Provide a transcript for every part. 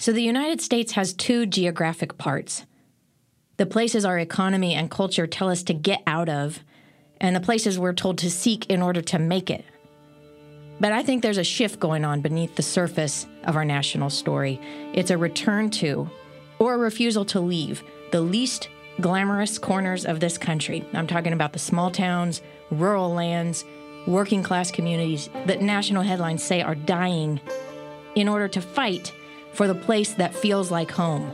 So the United States has two geographic parts the places our economy and culture tell us to get out of, and the places we're told to seek in order to make it. But I think there's a shift going on beneath the surface of our national story. It's a return to, or a refusal to leave, the least glamorous corners of this country. I'm talking about the small towns, rural lands, working class communities that national headlines say are dying in order to fight for the place that feels like home.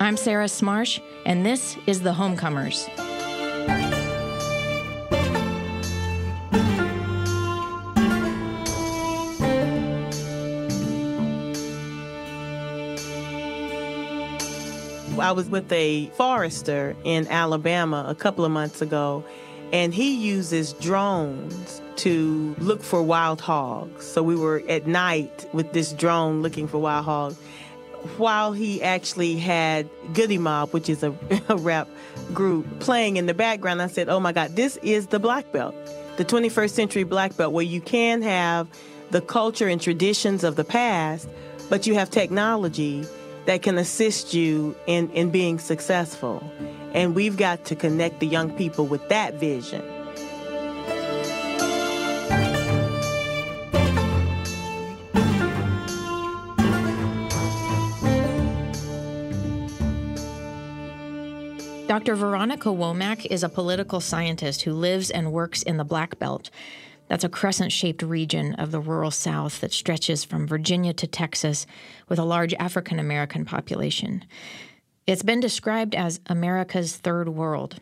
I'm Sarah Smarsh, and this is The Homecomers. I was with a forester in Alabama a couple of months ago, and he uses drones to look for wild hogs. So we were at night with this drone looking for wild hogs while he actually had Goodie Mob, which is a, a, rap group, playing in the background, I said, Oh my God, this is the Black Belt, the 21st century Black Belt, where you can have the culture and traditions of the past, but you have technology that can assist you in, in being successful. And we've got to connect the young people with that vision. Dr. Veronica Womack is a political scientist who lives and works in the Black Belt. That's a crescent shaped region of the rural South that stretches from Virginia to Texas with a large African American population. It's been described as America's third world.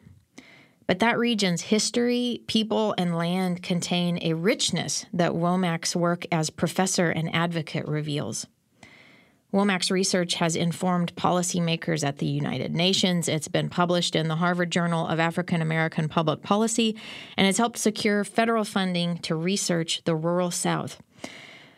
But that region's history, people, and land contain a richness that Womack's work as professor and advocate reveals. Womack's research has informed policymakers at the United Nations. It's been published in the Harvard Journal of African American Public Policy and has helped secure federal funding to research the rural South.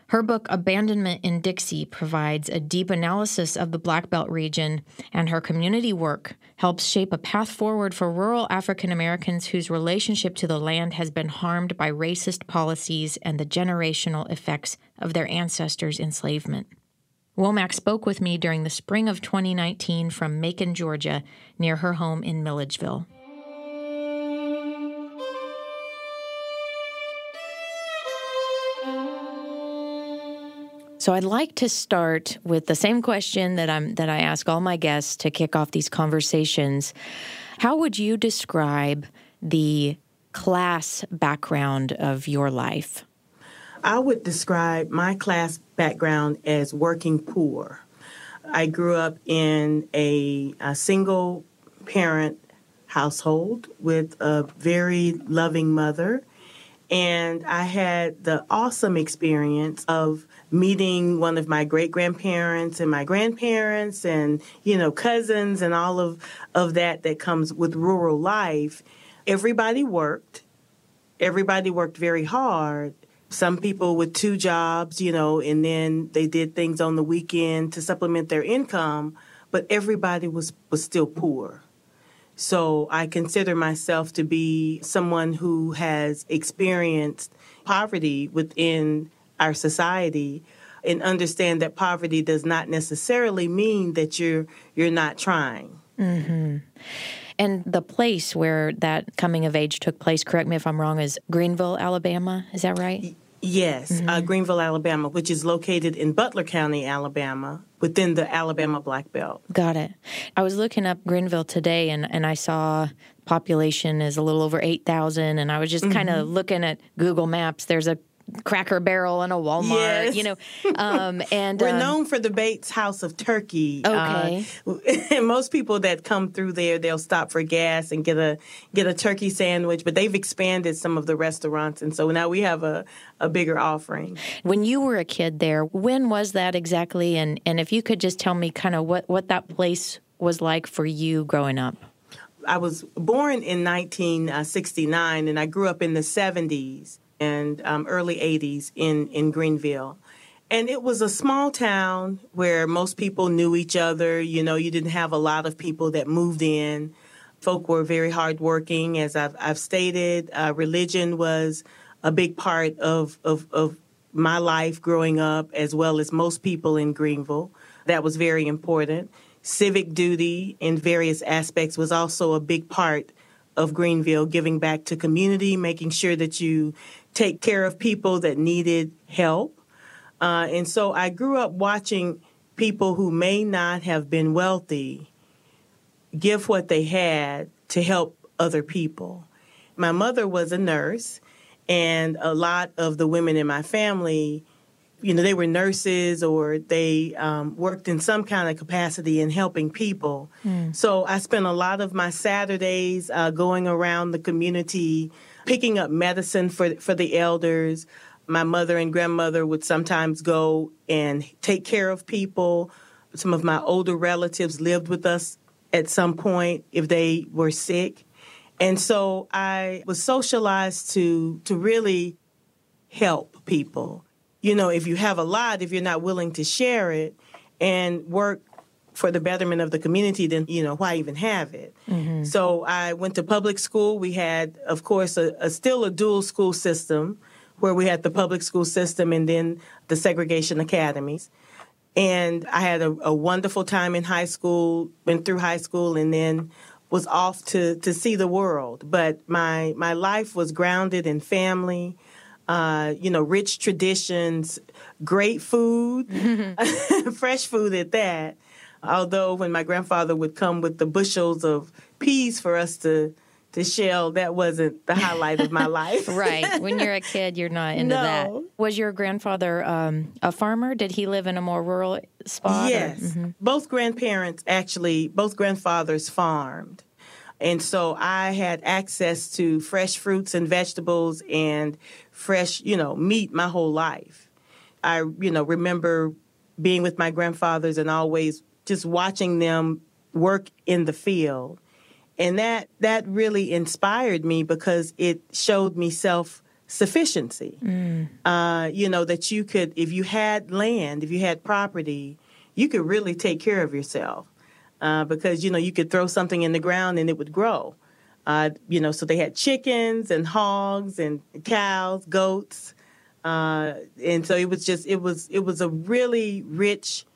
Her book, Abandonment in Dixie, provides a deep analysis of the Black Belt region, and her community work helps shape a path forward for rural African Americans whose relationship to the land has been harmed by racist policies and the generational effects of their ancestors' enslavement. Womack spoke with me during the spring of 2019 from Macon, Georgia, near her home in Milledgeville. So I'd like to start with the same question that I'm that I ask all my guests to kick off these conversations. How would you describe the class background of your life? I would describe my class background as working poor. I grew up in a, a single parent household with a very loving mother. And I had the awesome experience of meeting one of my great grandparents and my grandparents and, you know, cousins and all of, of that that comes with rural life. Everybody worked. Everybody worked very hard some people with two jobs, you know, and then they did things on the weekend to supplement their income, but everybody was, was still poor. So I consider myself to be someone who has experienced poverty within our society and understand that poverty does not necessarily mean that you're you're not trying. Mm-hmm. And the place where that coming of age took place, correct me if I'm wrong, is Greenville, Alabama. Is that right? Yes, uh, mm-hmm. uh, Greenville, Alabama, which is located in Butler County, Alabama, within the Alabama Black Belt. Got it. I was looking up Greenville today and, and I saw population is a little over 8,000 and I was just mm-hmm. kind of looking at Google Maps. There's a Cracker Barrel and a Walmart, yes. you know. Um, and we're um, known for the Bates House of Turkey. Okay. Uh, and most people that come through there, they'll stop for gas and get a get a turkey sandwich. But they've expanded some of the restaurants, and so now we have a a bigger offering. When you were a kid there, when was that exactly? And and if you could just tell me kind of what what that place was like for you growing up. I was born in 1969 and I grew up in the 70s and um, early 80s in, in Greenville. And it was a small town where most people knew each other. You know, you didn't have a lot of people that moved in. Folk were very hardworking. As I've, I've stated, uh, religion was a big part of, of, of my life growing up, as well as most people in Greenville. That was very important. Civic duty in various aspects was also a big part of Greenville, giving back to community, making sure that you take care of people that needed help. Uh, and so I grew up watching people who may not have been wealthy give what they had to help other people. My mother was a nurse, and a lot of the women in my family, you know, they were nurses or they um, worked in some kind of capacity in helping people. Mm. So I spent a lot of my Saturdays uh, going around the community, picking up medicine for for the elders. My mother and grandmother would sometimes go and take care of people. Some of my older relatives lived with us at some point if they were sick. And so I was socialized to to really help people. You know, if you have a lot, if you're not willing to share it and work for the betterment of the community, then you know why even have it. Mm-hmm. So I went to public school. We had, of course, a, a, still a dual school system, where we had the public school system and then the segregation academies. And I had a, a wonderful time in high school. Went through high school, and then was off to to see the world. But my my life was grounded in family. Uh, you know, rich traditions, great food, fresh food at that. Although when my grandfather would come with the bushels of peas for us to to shell, that wasn't the highlight of my life. right. When you're a kid, you're not into no. that. Was your grandfather um, a farmer? Did he live in a more rural spot? Yes. Mm-hmm. Both grandparents actually, both grandfathers farmed. And so I had access to fresh fruits and vegetables and fresh, you know, meat my whole life. I, you know, remember being with my grandfathers and always just watching them work in the field and that that really inspired me because it showed me self sufficiency. Mm. Uh, you know that you could, if you had land, if you had property, you could really take care of yourself uh, because you know you could throw something in the ground and it would grow. Uh, you know, so they had chickens and hogs and cows, goats, uh, and so it was just it was it was a really rich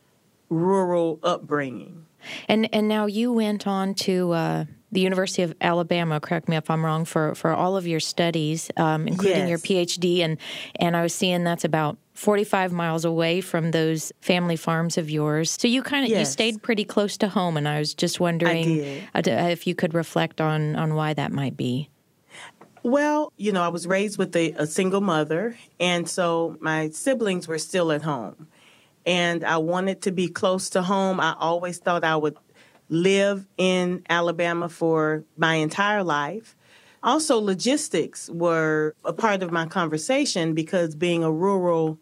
rural upbringing. And and now you went on to uh, the University of Alabama. Correct me if I'm wrong. For for all of your studies, um, including yes. your PhD, and and I was seeing that's about 45 miles away from those family farms of yours. So you kind of yes. you stayed pretty close to home, and I was just wondering uh, if you could reflect on on why that might be. Well, you know, I was raised with a, a single mother, and so my siblings were still at home and I wanted to be close to home. I always thought I would live in Alabama for my entire life. Also, logistics were a part of my conversation because being a rural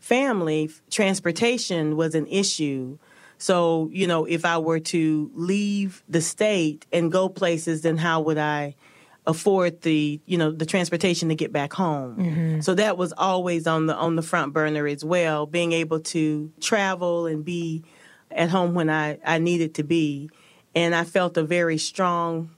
family, transportation was an issue. So, you know, if I were to leave the state and go places, then how would I afford the you know the transportation to get back home. Mm-hmm. So that was always on the on the front burner as well. Being able to travel and be at home when I I needed to be, and I felt a very strong,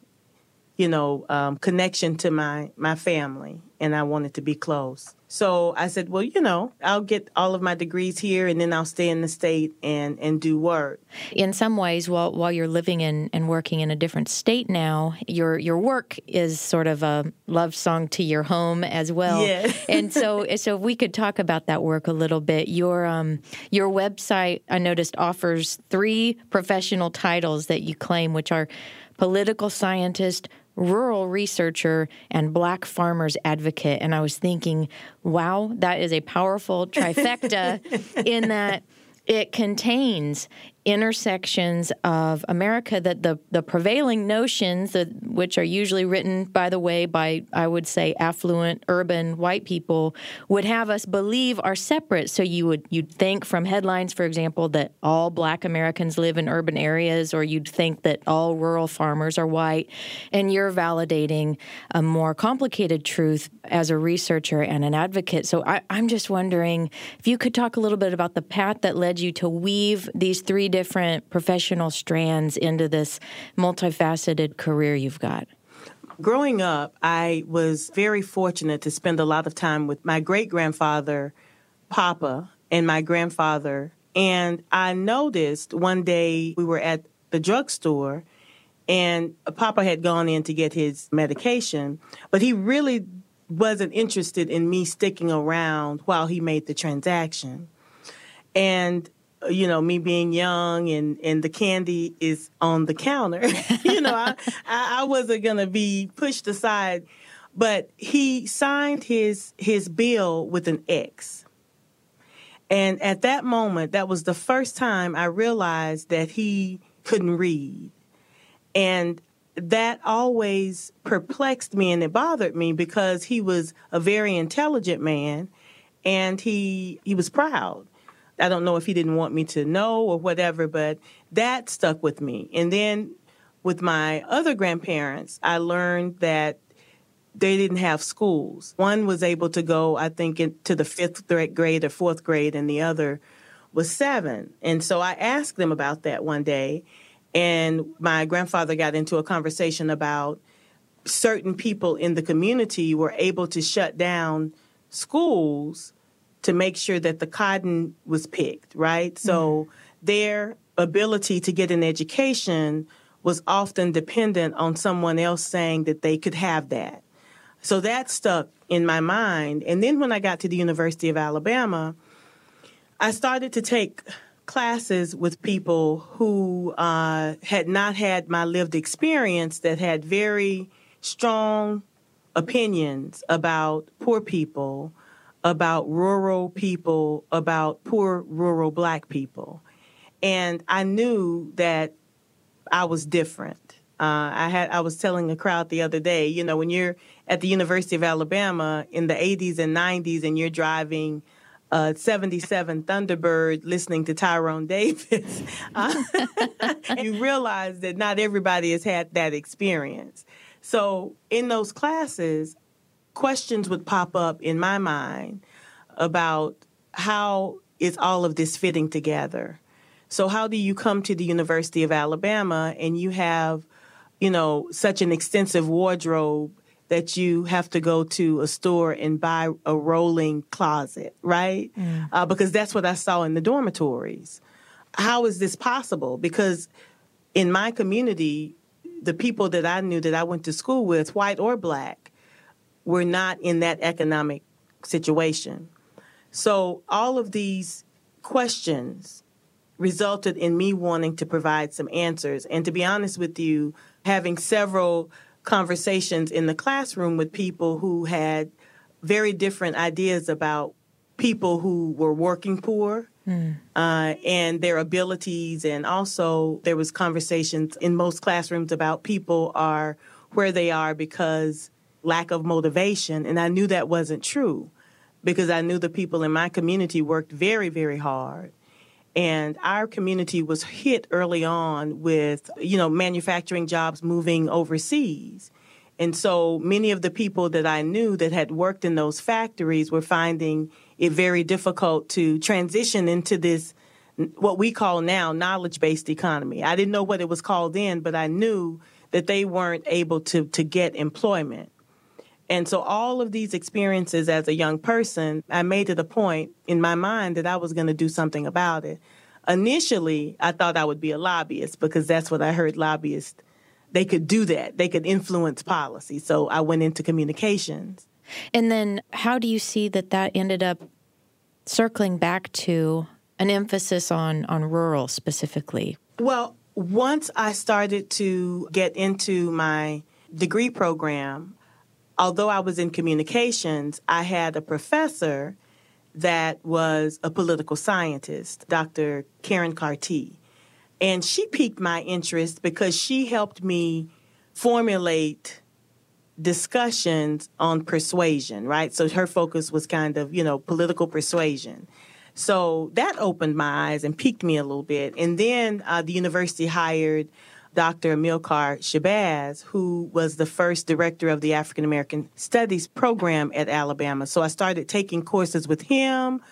you know, um, connection to my my family, and I wanted to be close. So I said, well, you know, I'll get all of my degrees here and then I'll stay in the state and, and do work. In some ways, while, while you're living in and working in a different state now, your your work is sort of a love song to your home as well. Yeah. and so so if we could talk about that work a little bit. Your um your website I noticed offers three professional titles that you claim, which are political scientist, rural researcher and black farmers advocate. And I was thinking, wow, that is a powerful trifecta in that it contains intersections of America that the, the prevailing notions, that, which are usually written, by the way, by, I would say, affluent urban white people, would have us believe are separate. So you would you'd think from headlines, for example, that all black Americans live in urban areas, or you'd think that all rural farmers are white. And you're validating a more complicated truth as a researcher and an advocate. So I, I'm just wondering if you could talk a little bit about the path that led you to weave these three different professional strands into this multifaceted career you've got? Growing up, I was very fortunate to spend a lot of time with my great grandfather, Papa and my grandfather. And I noticed one day we were at the drugstore and Papa had gone in to get his medication, but he really wasn't interested in me sticking around while he made the transaction. And you know, me being young and, and the candy is on the counter, you know, I, I wasn't going to be pushed aside. But he signed his his bill with an X. And at that moment, that was the first time I realized that he couldn't read. And that always perplexed me and it bothered me because he was a very intelligent man and he he was proud. I don't know if he didn't want me to know or whatever, but that stuck with me. And then with my other grandparents, I learned that they didn't have schools. One was able to go, I think, to the fifth grade or fourth grade, and the other was seven. And so I asked them about that one day, and my grandfather got into a conversation about certain people in the community were able to shut down schools to make sure that the cotton was picked, right? Mm-hmm. So their ability to get an education was often dependent on someone else saying that they could have that. So that stuck in my mind. And then when I got to the University of Alabama, I started to take classes with people who uh, had not had my lived experience, that had very strong opinions about poor people, about rural people, about poor rural black people. And I knew that I was different. Uh, I had I was telling a crowd the other day, you know, when you're at the University of Alabama in the 80s and 90s and you're driving a 77 Thunderbird listening to Tyrone Davis, uh, you realize that not everybody has had that experience. So in those classes, questions would pop up in my mind about how is all of this fitting together. So how do you come to the University of Alabama and you have, you know, such an extensive wardrobe that you have to go to a store and buy a rolling closet, right? Mm. Uh, because that's what I saw in the dormitories. How is this possible? Because in my community, the people that I knew that I went to school with, white or black, were not in that economic situation. So all of these questions resulted in me wanting to provide some answers. And to be honest with you, having several conversations in the classroom with people who had very different ideas about people who were working poor mm. uh, and their abilities and also there was conversations in most classrooms about people are where they are because lack of motivation. And I knew that wasn't true because I knew the people in my community worked very, very hard. And our community was hit early on with, you know, manufacturing jobs moving overseas. And so many of the people that I knew that had worked in those factories were finding it very difficult to transition into this, what we call now knowledge based economy. I didn't know what it was called then, but I knew that they weren't able to, to get employment. And so all of these experiences as a young person, I made it a point in my mind that I was going to do something about it. Initially, I thought I would be a lobbyist because that's what I heard lobbyists they could do that. They could influence policy. So I went into communications. And then how do you see that that ended up circling back to an emphasis on on rural specifically? Well, once I started to get into my degree program, although I was in communications, I had a professor that was a political scientist, Dr. Karen Carty. And she piqued my interest because she helped me formulate discussions on persuasion, right? So her focus was kind of, you know, political persuasion. So that opened my eyes and piqued me a little bit. And then uh, the university hired Dr. Amilcar Shabazz, who was the first director of the African American Studies program at Alabama. So I started taking courses with him,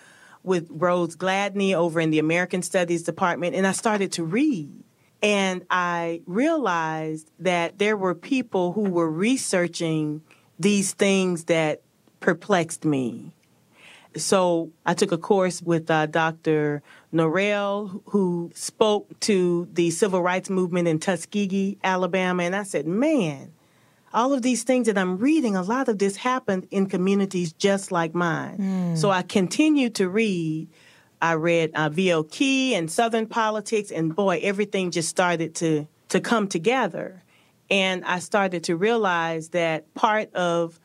with Rose Gladney over in the American Studies Department, and I started to read. And I realized that there were people who were researching these things that perplexed me. So I took a course with uh, Dr. Norrell, who spoke to the civil rights movement in Tuskegee, Alabama. And I said, man, all of these things that I'm reading, a lot of this happened in communities just like mine. Mm. So I continued to read. I read uh, V.O. Key and Southern politics, and boy, everything just started to to come together. And I started to realize that part of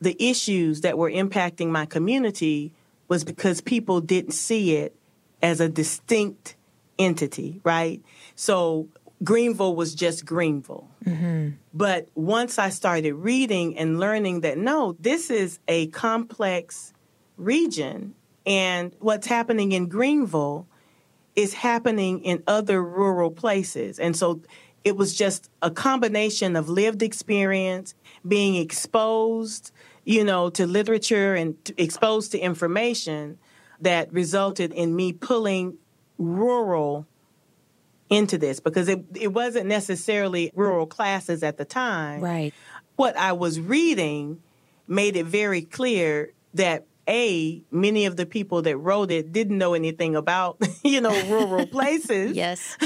the issues that were impacting my community was because people didn't see it as a distinct entity, right? So Greenville was just Greenville. Mm-hmm. But once I started reading and learning that no, this is a complex region, and what's happening in Greenville is happening in other rural places. And so it was just a combination of lived experience, being exposed, you know, to literature and exposed to information that resulted in me pulling rural into this because it, it wasn't necessarily rural classes at the time. Right. What I was reading made it very clear that a many of the people that wrote it didn't know anything about you know rural places yes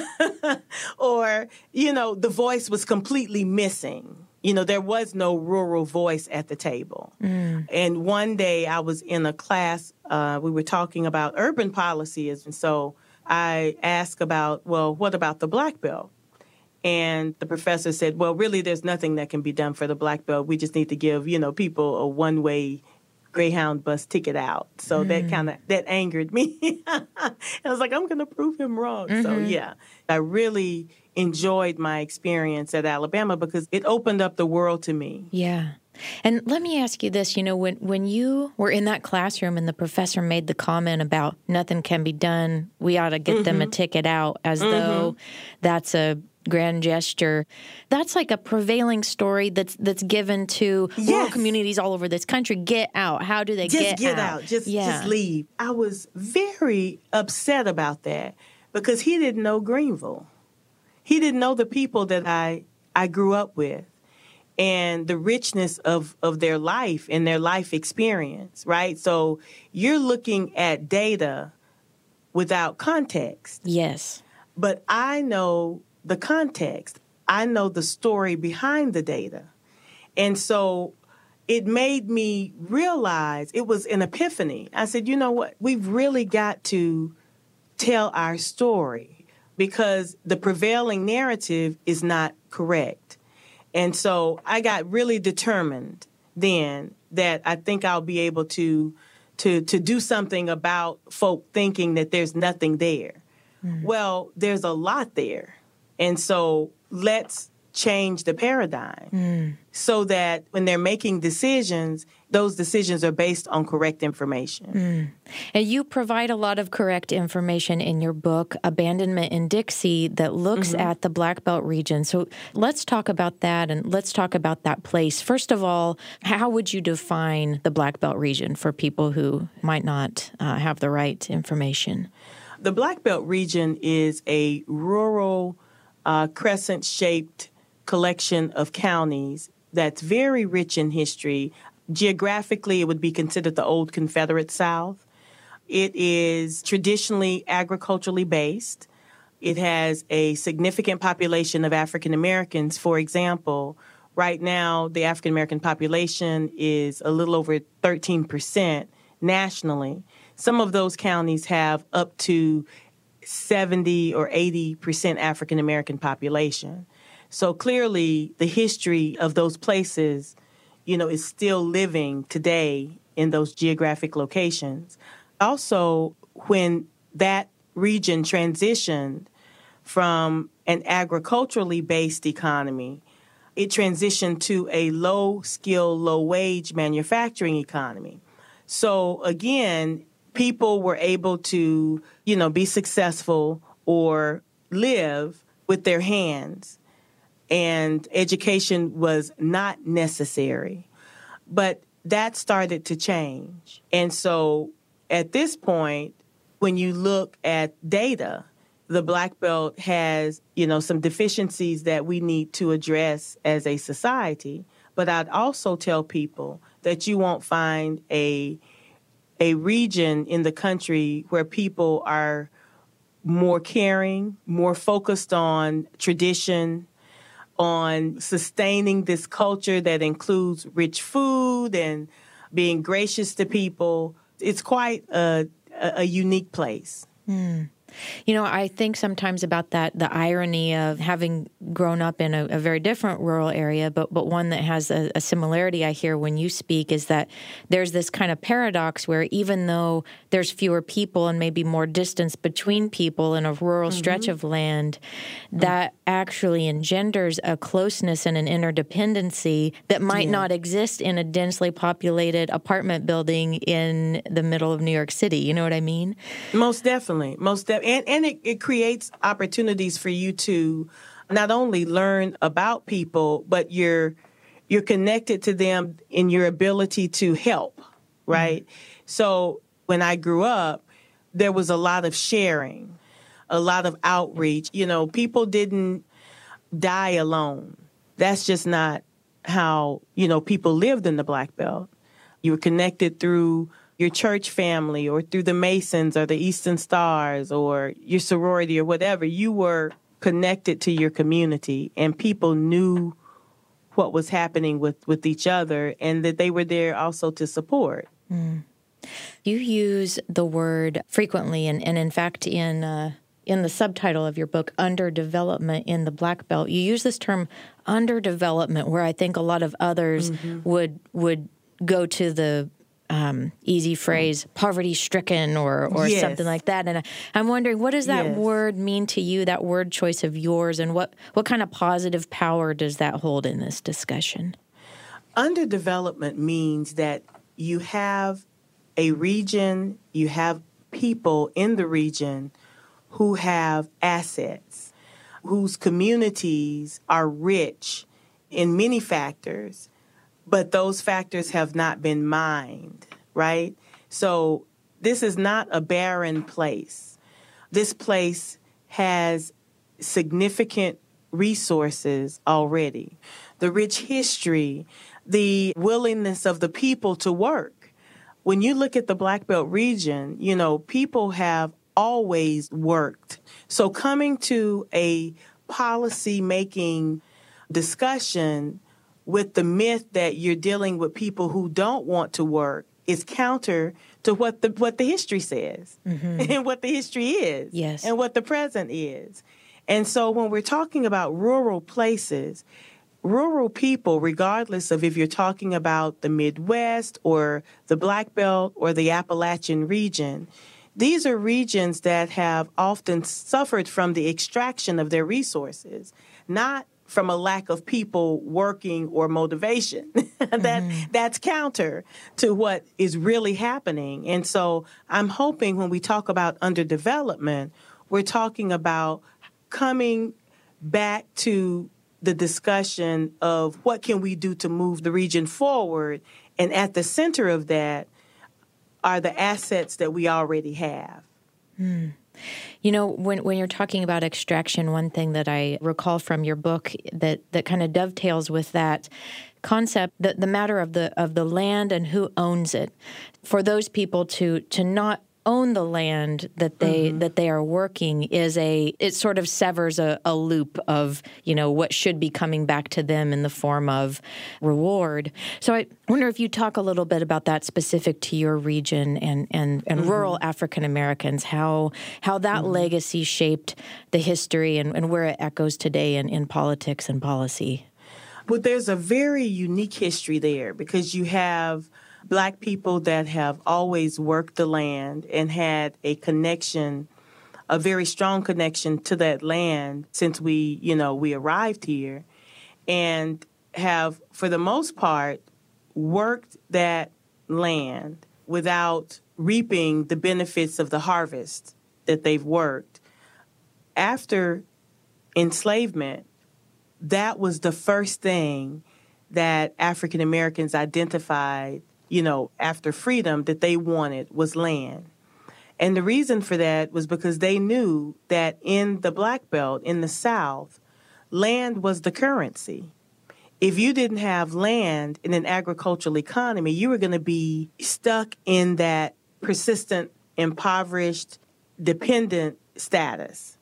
or you know the voice was completely missing you know there was no rural voice at the table mm. and one day i was in a class uh, we were talking about urban policies and so I asked about, well, what about the black belt? And the professor said, well, really, there's nothing that can be done for the black belt. We just need to give, you know, people a one way Greyhound bus ticket out. So mm. that kind of that angered me. I was like, I'm going to prove him wrong. Mm-hmm. So yeah, I really enjoyed my experience at Alabama because it opened up the world to me. Yeah. And let me ask you this, you know, when when you were in that classroom and the professor made the comment about nothing can be done, we ought to get mm-hmm. them a mm-hmm. ticket out as mm-hmm. though that's a grand gesture. That's like a prevailing story that's that's given to yes. rural communities all over this country. Get out. How do they just get, get out? out? Just yeah. just leave. I was very upset about that because he didn't know Greenville. He didn't know the people that I I grew up with and the richness of, of their life and their life experience, right? So you're looking at data without context. Yes. But I know the context, I know the story behind the data. And so it made me realize it was an epiphany. I said, you know what? We've really got to tell our story because the prevailing narrative is not correct. And so I got really determined then that I think I'll be able to to to do something about folk thinking that there's nothing there. Mm. Well, there's a lot there. And so let's change the paradigm mm. so that when they're making decisions, those decisions are based on correct information. Mm. And you provide a lot of correct information in your book, Abandonment in Dixie, that looks mm-hmm. at the Black Belt region. So let's talk about that and let's talk about that place. First of all, how would you define the Black Belt region for people who might not uh, have the right information? The Black Belt region is a rural, uh, crescent shaped collection of counties that's very rich in history. Geographically, it would be considered the old Confederate South. It is traditionally agriculturally based. It has a significant population of African Americans. For example, right now, the African American population is a little over 13% nationally. Some of those counties have up to 70 or 80% African American population. So clearly, the history of those places, you know, is still living today in those geographic locations. Also, when that region transitioned from an agriculturally based economy, it transitioned to a low skill, low wage manufacturing economy. So again, people were able to, you know, be successful or live with their hands and education was not necessary. But that started to change. And so at this point, when you look at data, the black belt has, you know, some deficiencies that we need to address as a society. But I'd also tell people that you won't find a a region in the country where people are more caring, more focused on tradition, on sustaining this culture that includes rich food and being gracious to people. It's quite a, a, unique place. Mm. You know, I think sometimes about that the irony of having grown up in a, a very different rural area, but but one that has a, a, similarity I hear when you speak is that there's this kind of paradox where even though there's fewer people and maybe more distance between people in a rural mm-hmm. stretch of land, that actually engenders a closeness and an interdependency that might yeah. not exist in a densely populated apartment building in the middle of New York City. You know what I mean? Most definitely. Most definitely and and it, it creates opportunities for you to not only learn about people, but you're you're connected to them in your ability to help, right? Mm-hmm. So when I grew up, there was a lot of sharing, a lot of outreach. You know, people didn't die alone. That's just not how, you know, people lived in the Black Belt. You were connected through your church family or through the Masons or the Eastern Stars or your sorority or whatever, you were connected to your community and people knew what was happening with, with each other and that they were there also to support. Mm. You use the word frequently, and, and in fact, in uh, in the subtitle of your book, Underdevelopment in the Black Belt, you use this term underdevelopment, where I think a lot of others mm-hmm. would would go to the um, easy phrase, poverty stricken or, or yes. something like that. And I, am wondering, what does that yes. word mean to you, that word choice of yours, and what, what kind of positive power does that hold in this discussion? Underdevelopment means that you have a region, you have people in the region who have assets, whose communities are rich in many factors but those factors have not been mined, right? So this is not a barren place. This place has significant resources already. The rich history, the willingness of the people to work. When you look at the Black Belt region, you know, people have always worked. So coming to a policy making discussion with the myth that you're dealing with people who don't want to work is counter to what the what the history says mm-hmm. and what the history is yes. and what the present is. And so when we're talking about rural places, rural people, regardless of if you're talking about the Midwest or the Black Belt or the Appalachian region, these are regions that have often suffered from the extraction of their resources, not from a lack of people working or motivation. that mm-hmm. that's counter to what is really happening. And so I'm hoping when we talk about underdevelopment, we're talking about coming back to the discussion of what can we do to move the region forward and at the center of that are the assets that we already have. Mm. You know, when when you're talking about extraction, one thing that I recall from your book that that kind of dovetails with that concept the, the matter of the of the land and who owns it. For those people to to not own the land that they mm-hmm. that they are working is a it sort of severs a, a, loop of you know what should be coming back to them in the form of reward. So I wonder if you talk a little bit about that specific to your region and and, and mm-hmm. rural African Americans how how that mm-hmm. legacy shaped the history and, and where it echoes today in, in politics and policy. Well, there's a very unique history there because you have black people that have always worked the land and had a connection a very strong connection to that land since we you know we arrived here and have for the most part worked that land without reaping the benefits of the harvest that they've worked. After enslavement that was the first thing that African Americans identified you know, after freedom that they wanted was land. And the reason for that was because they knew that in the Black Belt, in the South, land was the currency. If you didn't have land in an agricultural economy, you were going to be stuck in that persistent, impoverished, dependent status.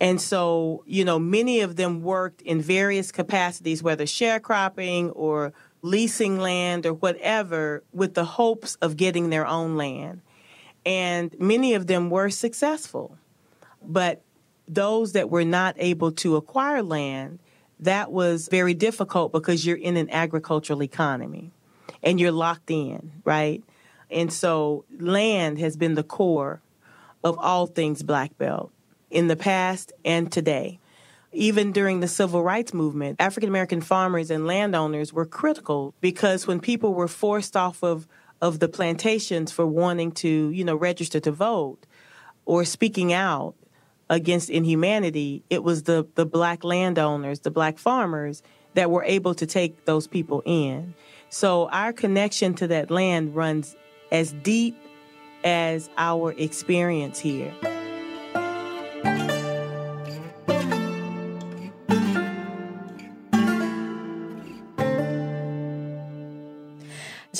And so, you know, many of them worked in various capacities, whether sharecropping or leasing land or whatever, with the hopes of getting their own land. And many of them were successful. But those that were not able to acquire land, that was very difficult because you're in an agricultural economy and you're locked in, right? And so land has been the core of all things Black Belt in the past and today. Even during the civil rights movement, African American farmers and landowners were critical because when people were forced off of, of the plantations for wanting to, you know, register to vote or speaking out against inhumanity, it was the, the black landowners, the black farmers that were able to take those people in. So our connection to that land runs as deep as our experience here.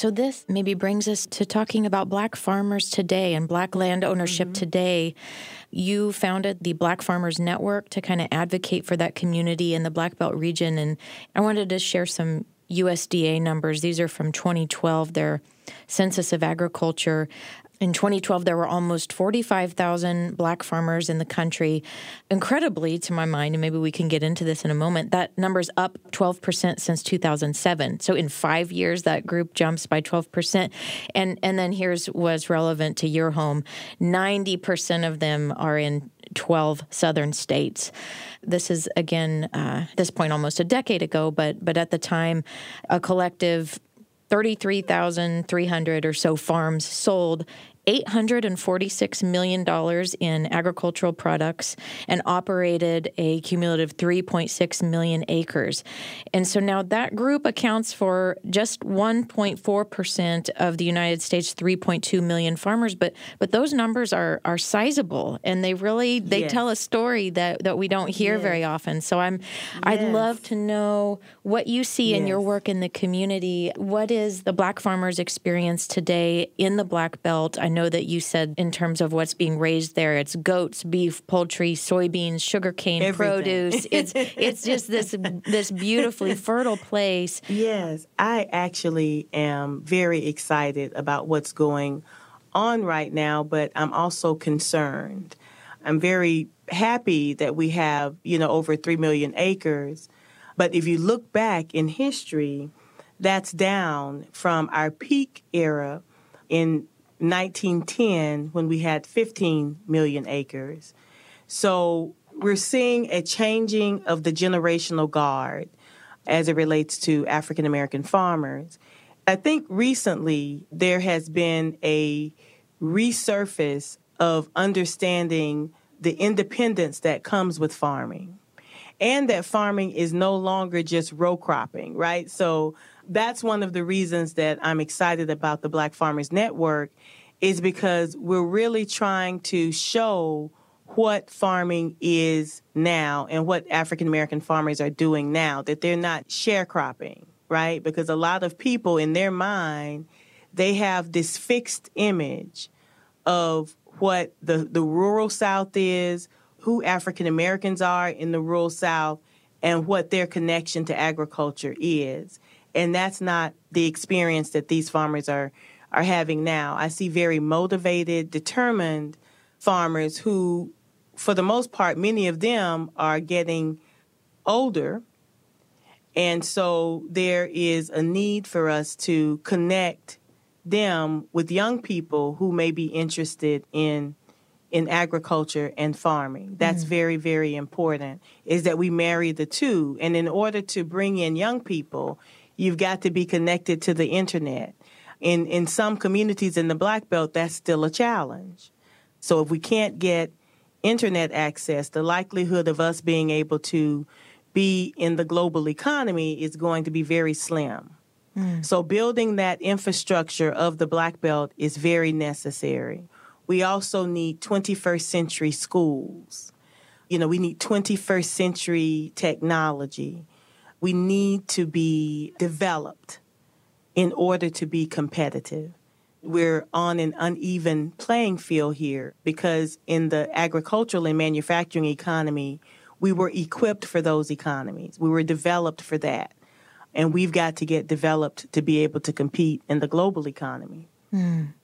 So, this maybe brings us to talking about Black farmers today and Black land ownership mm-hmm. today. You founded the Black Farmers Network to kind of advocate for that community in the Black Belt region. And I wanted to share some USDA numbers. These are from 2012, their Census of Agriculture. In 2012, there were almost 45,000 black farmers in the country. Incredibly, to my mind, and maybe we can get into this in a moment, that number's up 12% since 2007. So in five years, that group jumps by 12%. And, and then here's what's relevant to your home 90% of them are in 12 southern states. This is, again, uh, this point almost a decade ago, but, but at the time, a collective 33,300 or so farms sold $846 million in agricultural products and operated a cumulative 3.6 million acres. And so now that group accounts for just 1.4% of the United States 3.2 million farmers, but but those numbers are are sizable and they really they yes. tell a story that that we don't hear yes. very often. So I'm yes. I'd love to know what you see in your work in the community. What is the black farmers experience today in the black belt? I know that you said in terms of what's being raised there, it's goats, beef, poultry, soybeans, sugarcane, Everything. produce. It's it's just this this beautifully fertile place. Yes, I actually am very excited about what's going on right now, but I'm also concerned. I'm very happy that we have, you know, over 3 million acres. But if you look back in history, that's down from our peak era in 1910 when we had 15 million acres. So we're seeing a changing of the generational guard as it relates to African American farmers. I think recently there has been a resurface of understanding the independence that comes with farming and that farming is no longer just row cropping, right? So that's one of the reasons that I'm excited about the Black Farmers Network is because we're really trying to show what farming is now and what African American farmers are doing now, that they're not sharecropping, right? Because a lot of people in their mind, they have this fixed image of what the, the rural South is, who African Americans are in the rural South, and what their connection to agriculture is and that's not the experience that these farmers are are having now. I see very motivated, determined farmers who, for the most part, many of them are getting older. And so there is a need for us to connect them with young people who may be interested in in agriculture and farming. That's mm. very, very important, is that we marry the two. And in order to bring in young people, you've got to be connected to the internet. In in some communities in the Black Belt, that's still a challenge. So if we can't get internet access, the likelihood of us being able to be in the global economy is going to be very slim. Mm. So building that infrastructure of the Black Belt is very necessary. We also need 21st century schools. You know, we need 21st century technology we need to be developed in order to be competitive. we're on an uneven playing field here because in the agricultural and manufacturing economy, we were equipped for those economies. We were developed for that. And we've got to get developed to be able to compete in the global economy. Mm.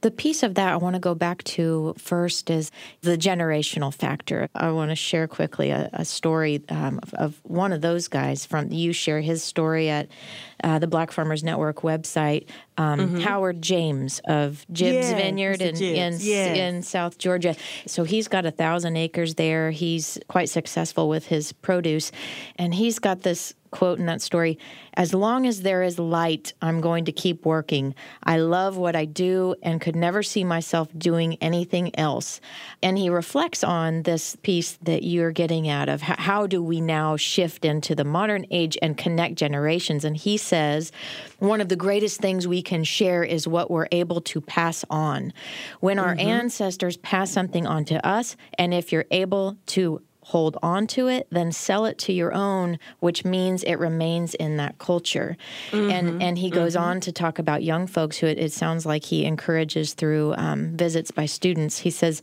The piece of that I want to go back to first is the generational factor. I want to share quickly a, a story um, of, of, one of those guys from you share his story at uh, the Black Farmers Network website. Um, mm-hmm. Howard James of Jibbs Vineyard in, in, in South Georgia. So he's got a thousand acres there. He's quite successful with his produce. And he's got this quote in that story As long as there is light, I'm going to keep working. I love what I do and could never see myself doing anything else. And he reflects on this piece that you're getting out of how do we now shift into the modern age and connect generations. And he says, one of the greatest things we can share is what we're able to pass on. When our mm-hmm. ancestors pass something on to us, and if you're able to hold on to it, then sell it to your own, which means it remains in that culture. Mm-hmm. And and he goes mm-hmm. on to talk about young folks who it, it sounds like he encourages through um, visits by students. He says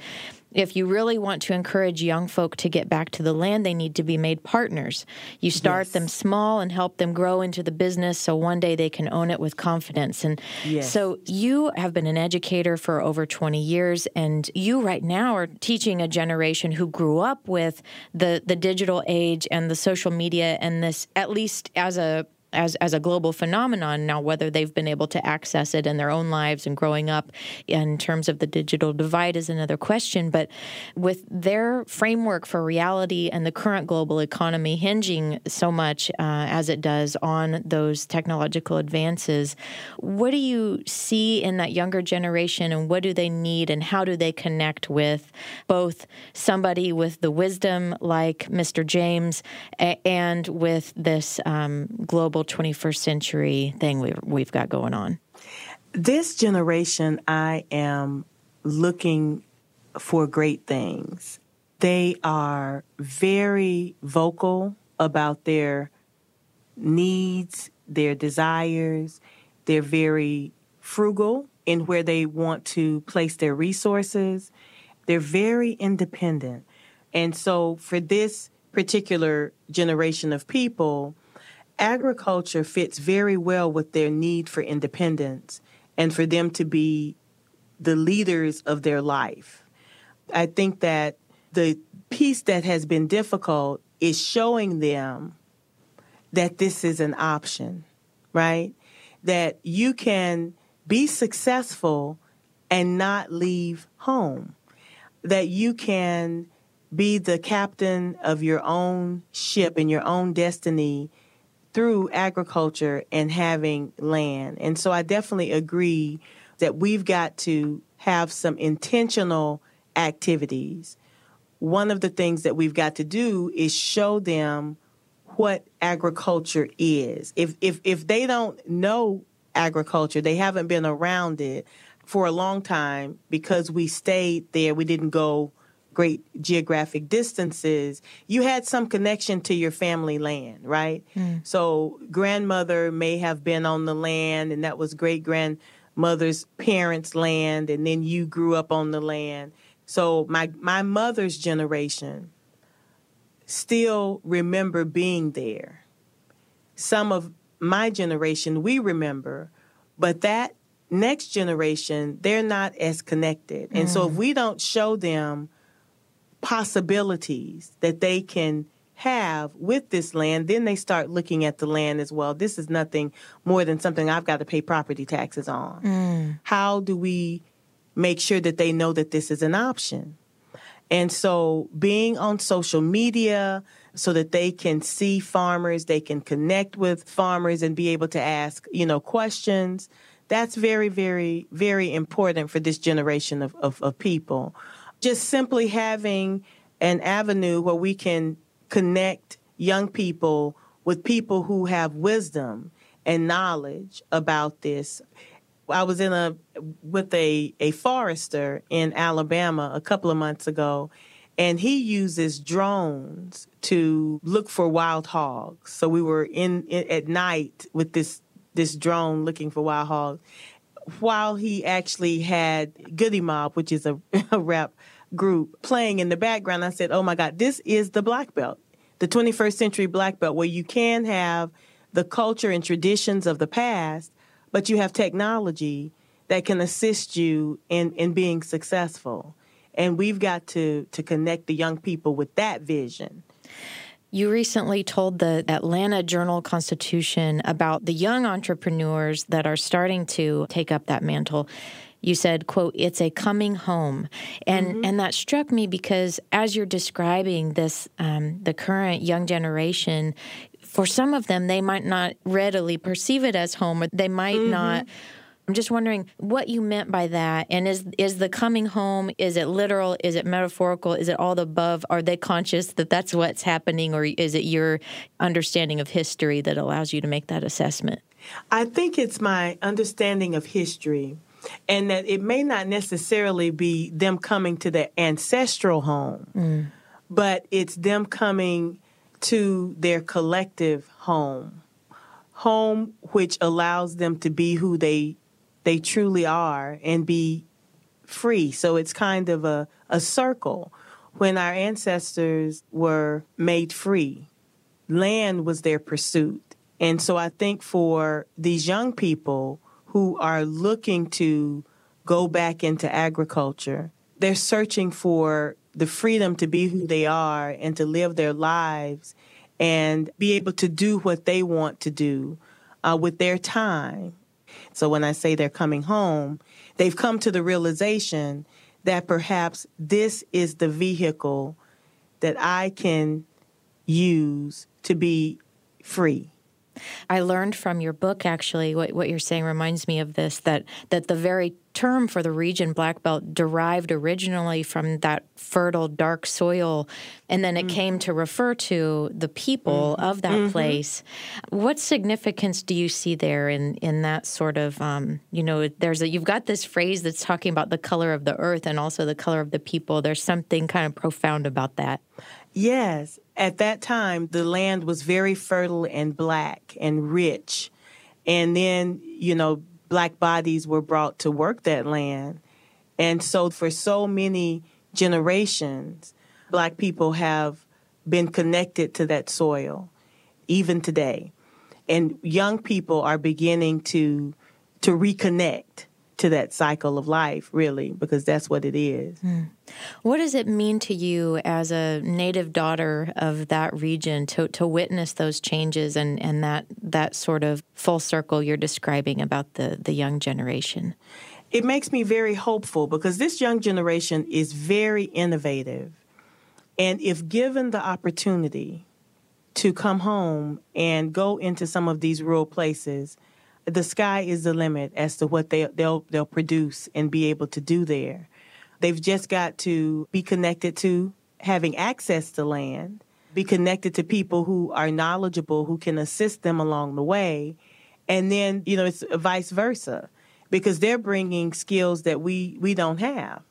if you really want to encourage young folk to get back to the land, they need to be made partners. You start yes. them small and help them grow into the business so one day they can own it with confidence. And yes. so you have been an educator for over 20 years, and you right now are teaching a generation who grew up with the, the digital age and the social media and this, at least as a as as a global phenomenon now whether they've been able to access it in their own lives and growing up in terms of the digital divide is another question but with their framework for reality and the current global economy hinging so much uh, as it does on those technological advances what do you see in that younger generation and what do they need and how do they connect with both somebody with the wisdom like Mr. James and with this um, global 21st century thing we've, we've got going on? This generation, I am looking for great things. They are very vocal about their needs, their desires. They're very frugal in where they want to place their resources. They're very independent. And so, for this particular generation of people, agriculture fits very well with their need for independence and for them to be the leaders of their life. I think that the piece that has been difficult is showing them that this is an option, right? That you can be successful and not leave home. That you can be the captain of your own ship and your own destiny through agriculture and having land. And so I definitely agree that we've got to have some intentional activities. One of the things that we've got to do is show them what agriculture is. If if if they don't know agriculture, they haven't been around it for a long time because we stayed there, we didn't go great geographic distances, you had some connection to your family land, right? Mm. So grandmother may have been on the land, and that was great grandmother's parents' land, and then you grew up on the land. So my my mother's generation still remember being there. Some of my generation we remember, but that next generation they're not as connected. And mm. so if mm. we don't show them possibilities that they can have with this land, then they start looking at the land as well. This is nothing more than something I've got to pay property taxes on. Mm. How do we make sure that they know that this is an option? And so being on social media so that they can see farmers, they can connect with farmers and be able to ask, you know, questions. That's very, very, very important for this generation of, of, of people just simply having an avenue where we can connect young people with people who have wisdom and knowledge about this. I was in a with a a forester in Alabama a couple of months ago and he uses drones to look for wild hogs. So we were in, in at night with this this drone looking for wild hogs while he actually had Goodie Mob, which is a, a rap group, playing in the background, I said, oh my God, this is the black belt, the 21st century black belt, where you can have the culture and traditions of the past, but you have technology that can assist you in, in being successful. And we've got to, to connect the young people with that vision. You recently told the Atlanta Journal Constitution about the young entrepreneurs that are starting to take up that mantle. You said, quote, it's a coming home. And mm-hmm. and that struck me because as you're describing this um, the current young generation, for some of them they might not readily perceive it as home or they might mm-hmm. not I'm just wondering what you meant by that. And is is the coming home? Is it literal? Is it metaphorical? Is it all the above? Are they conscious that that's what's happening, or is it your understanding of history that allows you to make that assessment? I think it's my understanding of history, and that it may not necessarily be them coming to their ancestral home, mm. but it's them coming to their collective home home which allows them to be who they they truly are and be free. So it's kind of a, a circle. When our ancestors were made free, land was their pursuit. And so I think for these young people who are looking to go back into agriculture, they're searching for the freedom to be who they are and to live their lives and be able to do what they want to do uh, with their time so when I say they're coming home, they've come to the realization that perhaps this is the vehicle that I can use to be free. I learned from your book actually what, what you're saying reminds me of this that that the very term for the region black belt derived originally from that fertile dark soil and then it mm. came to refer to the people mm of that mm-hmm. place. What significance do you see there in in that sort of um, you know there's a you've got this phrase that's talking about the color of the earth and also the color of the people. There's something kind of profound about that. Yes. At that time, the land was very fertile and black and rich. And then, you know, black bodies were brought to work that land. And so, for so many generations, black people have been connected to that soil, even today. And young people are beginning to to reconnect to that cycle of life, really, because that's what it is. Mm. What does it mean to you as a native daughter of that region to, to witness those changes and, and that, that sort of full circle you're describing about the, the young generation? It makes me very hopeful because this young generation is very innovative. And if given the opportunity to come home and go into some of these rural places, the sky is the limit as to what they they'll they'll produce and be able to do there. They've just got to be connected to having access to land, be connected to people who are knowledgeable who can assist them along the way, and then you know it's vice versa because they're bringing skills that we we don't have.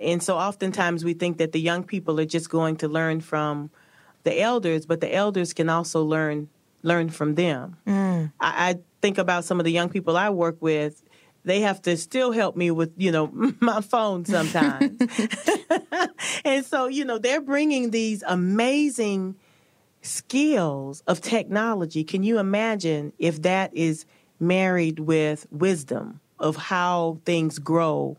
And so oftentimes we think that the young people are just going to learn from the elders, but the elders can also learn learn from them. Mm. I, I think about some of the young people I work with, they have to still help me with, you know, my phone sometimes. and so, you know, they're bringing these amazing skills of technology. Can you imagine if that is married with wisdom of how things grow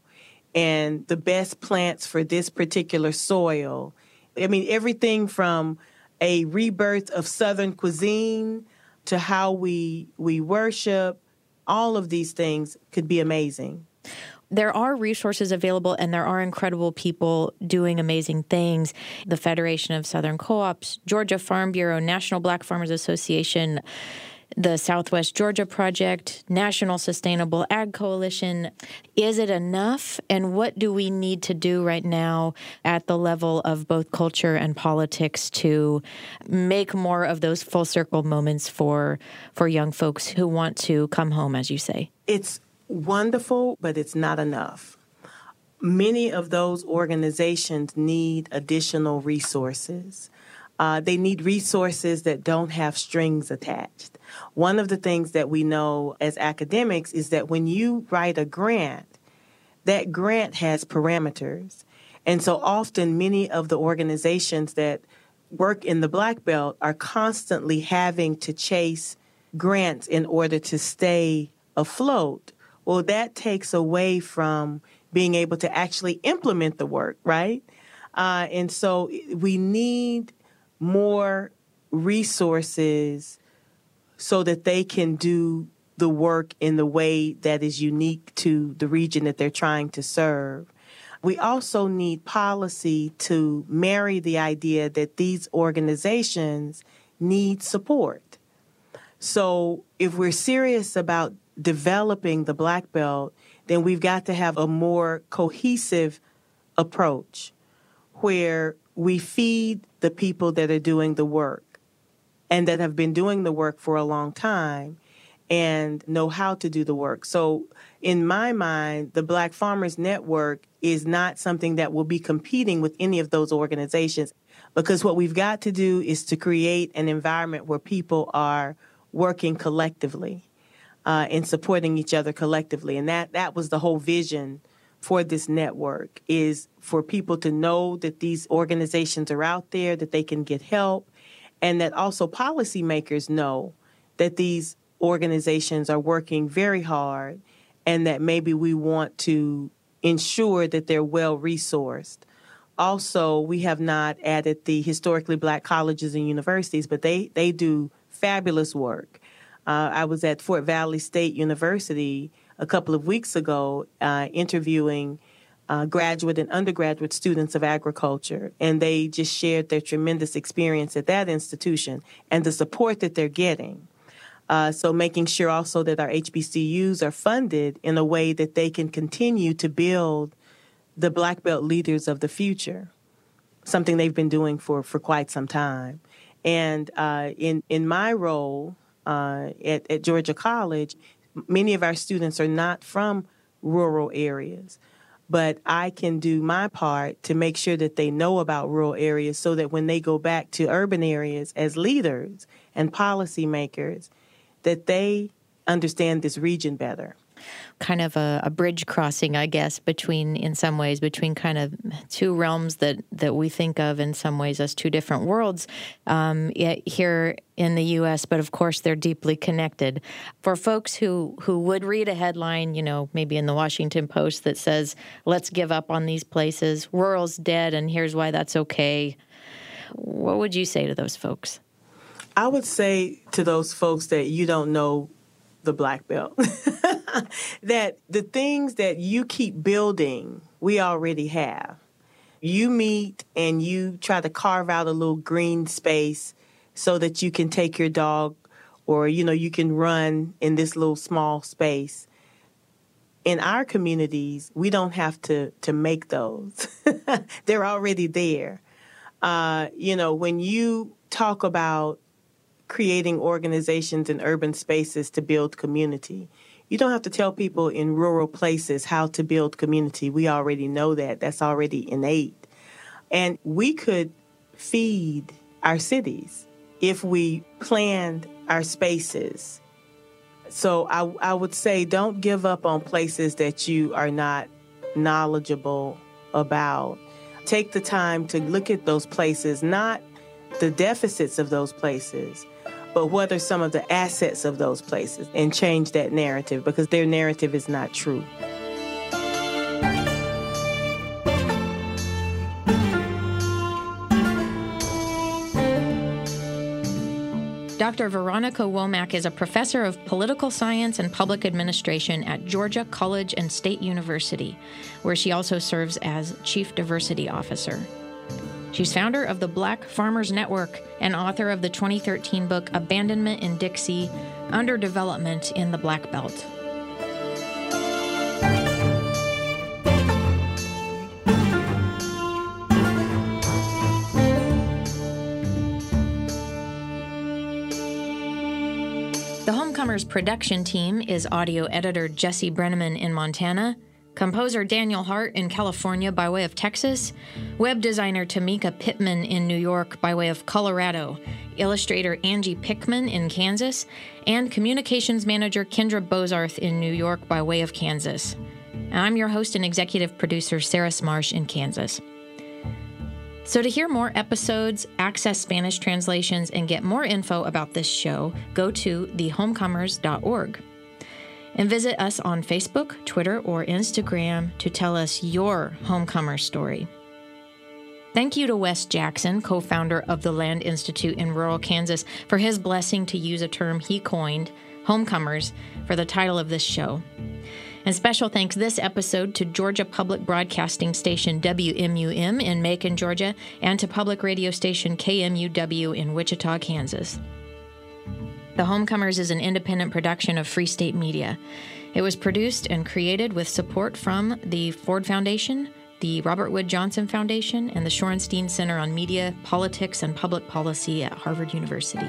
and the best plants for this particular soil? I mean, everything from a rebirth of Southern cuisine to how we we worship, all of these things could be amazing. There are resources available and there are incredible people doing amazing things. The Federation of Southern Co ops, Georgia Farm Bureau, National Black Farmers Association, the Southwest Georgia Project, National Sustainable Ag Coalition. Is it enough? And what do we need to do right now at the level of both culture and politics to make more of those full circle moments for for young folks who want to come home, as you say? It's wonderful, but it's not enough. Many of those organizations need additional resources. Uh, they need resources that don't have strings attached. One of the things that we know as academics is that when you write a grant, that grant has parameters. And so often, many of the organizations that work in the Black Belt are constantly having to chase grants in order to stay afloat. Well, that takes away from being able to actually implement the work, right? Uh, and so we need more resources so that they can do the work in the way that is unique to the region that they're trying to serve. We also need policy to marry the idea that these organizations need support. So, if we're serious about developing the Black Belt, then we've got to have a more cohesive approach where we feed the people that are doing the work and that have been doing the work for a long time and know how to do the work. So, in my mind, the Black Farmers Network is not something that will be competing with any of those organizations because what we've got to do is to create an environment where people are working collectively uh, and supporting each other collectively. And that, that was the whole vision for this network is for people to know that these organizations are out there, that they can get help, and that also policymakers know that these organizations are working very hard and that maybe we want to ensure that they're well resourced. Also, we have not added the historically black colleges and universities, but they, they do fabulous work. Uh, I was at Fort Valley State University a couple of weeks ago uh, interviewing uh, graduate and undergraduate students of agriculture, and they just shared their tremendous experience at that institution and the support that they're getting. Uh, so, making sure also that our HBCUs are funded in a way that they can continue to build the Black Belt leaders of the future, something they've been doing for, for quite some time. And uh, in, in my role uh, at, at Georgia College, many of our students are not from rural areas but I can do my part to make sure that they know about rural areas so that when they go back to urban areas as leaders and policymakers, that they understand this region better kind of a, a, bridge crossing, I guess, between, in some ways, between kind of two realms that, that we think of in some ways as two different worlds um, here in the U.S., but of course they're deeply connected. For folks who, who would read a headline, you know, maybe in the Washington Post that says, let's give up on these places, rural's dead, and here's why that's okay, what would you say to those folks? I would say to those folks that you don't know the black belt. that the things that you keep building, we already have. You meet and you try to carve out a little green space so that you can take your dog or you know you can run in this little small space. In our communities, we don't have to to make those. They're already there. Uh, you know, when you talk about creating organizations in urban spaces to build community. You don't have to tell people in rural places how to build community. We already know that. That's already innate. And we could feed our cities if we planned our spaces. So I, I would say don't give up on places that you are not knowledgeable about. Take the time to look at those places, not the deficits of those places, but what are some of the assets of those places and change that narrative because their narrative is not true. Dr. Veronica Womack is a professor of political science and public administration at Georgia College and State University, where she also serves as Chief Diversity Officer. She's founder of the Black Farmers Network and author of the 2013 book Abandonment in Dixie Underdevelopment in the Black Belt. The Homecomers production team is audio editor Jesse Brenneman in Montana, composer Daniel Hart in California by way of Texas, web designer Tamika Pittman in New York by way of Colorado, illustrator Angie Pickman in Kansas, and communications manager Kendra Bozarth in New York by way of Kansas. I'm your host and executive producer, Sarah Smarsh in Kansas. So, to hear more episodes, access Spanish translations, and get more info about this show, go to thehomecomers.org and visit us on Facebook, Twitter, or Instagram to tell us your homecomer story. Thank you to Wes Jackson, co founder of the Land Institute in rural Kansas, for his blessing to use a term he coined, homecomers, for the title of this show. And special thanks this episode to Georgia Public Broadcasting Station WMUM in Macon, Georgia, and to public radio station KMUW in Wichita, Kansas. The Homecomers is an independent production of Free State Media. It was produced and created with support from the Ford Foundation, the Robert Wood Johnson Foundation, and the Shorenstein Center on Media, Politics, and Public Policy at Harvard University.